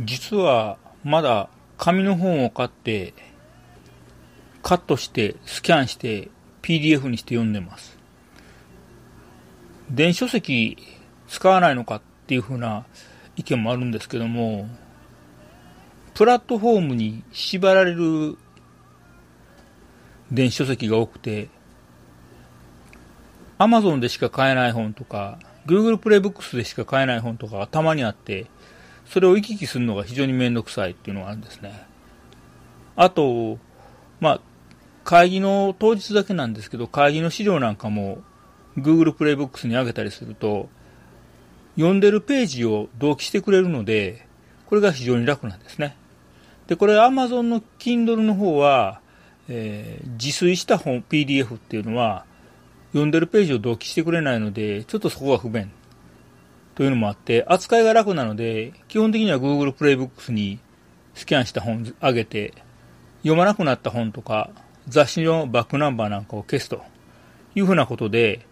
実はまだ紙の本を買ってカットしてスキャンして PDF にして読んでます。電子書籍使わないのかっていう風な意見もあるんですけどもプラットフォームに縛られる電子書籍が多くて Amazon でしか買えない本とか Google プレイブックスでしか買えない本とかがたまにあってそれを行き来するのが非常にめんどくさいっていうのがあるんですね。あと、まあ、会議の当日だけなんですけど、会議の資料なんかも Google プレイブックスに上げたりすると、読んでるページを同期してくれるので、これが非常に楽なんですね。で、これ Amazon の Kindle の方は、えー、自炊した本 PDF っていうのは、読んでるページを同期してくれないので、ちょっとそこが不便というのもあって、扱いが楽なので、基本的には Google プレイブックスにスキャンした本上げて、読まなくなった本とか、雑誌のバックナンバーなんかを消すというふうなことで、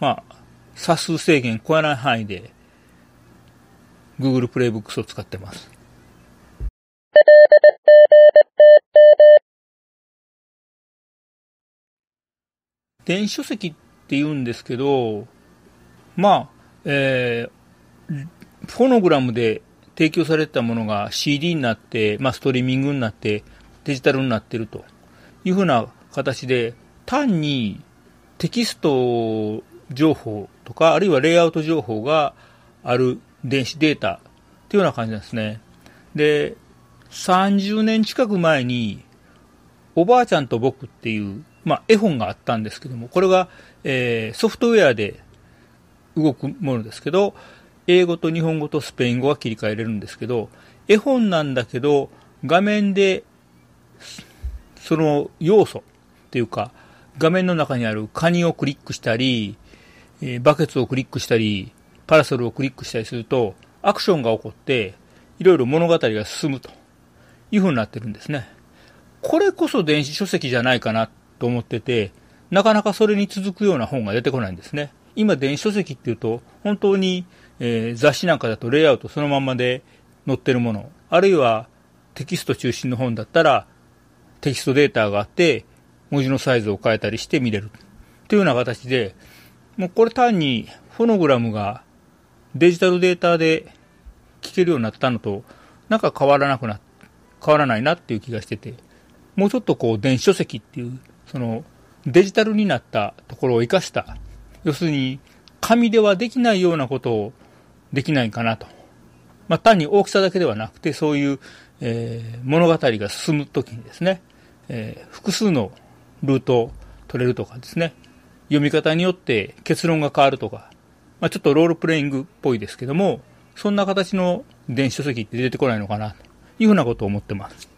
まあ、冊数制限超えない範囲で、Google プレイブックスを使ってます。電子書籍って言うんですけど、まあ、えー、フォノグラムで提供されてたものが CD になって、まあ、ストリーミングになってデジタルになっているというふうな形で単にテキスト情報とかあるいはレイアウト情報がある電子データというような感じなんですね。で、30年近く前におばあちゃんと僕っていう、まあ、絵本があったんですけども、これが、えー、ソフトウェアで動くものですけど、英語と日本語とスペイン語は切り替えれるんですけど、絵本なんだけど、画面で、その要素っていうか、画面の中にあるカニをクリックしたり、えバケツをクリックしたり、パラソルをクリックしたりすると、アクションが起こって、いろいろ物語が進むという風になってるんですね。これこそ電子書籍じゃないかなと思ってて、なかなかそれに続くような本が出てこないんですね。今電子書籍っていうと、本当にえー、雑誌なんかだとレイアウトそのままで載ってるもの、あるいはテキスト中心の本だったらテキストデータがあって文字のサイズを変えたりして見れる。というような形で、もうこれ単にフォノグラムがデジタルデータで聞けるようになったのとなんか変わらなくな、変わらないなっていう気がしてて、もうちょっとこう電子書籍っていう、そのデジタルになったところを活かした、要するに紙ではできないようなことをできないかなと。まあ、単に大きさだけではなくて、そういう、えー、物語が進むときにですね、えー、複数のルートを取れるとかですね、読み方によって結論が変わるとか、まあ、ちょっとロールプレイングっぽいですけども、そんな形の電子書籍って出てこないのかな、というふうなことを思ってます。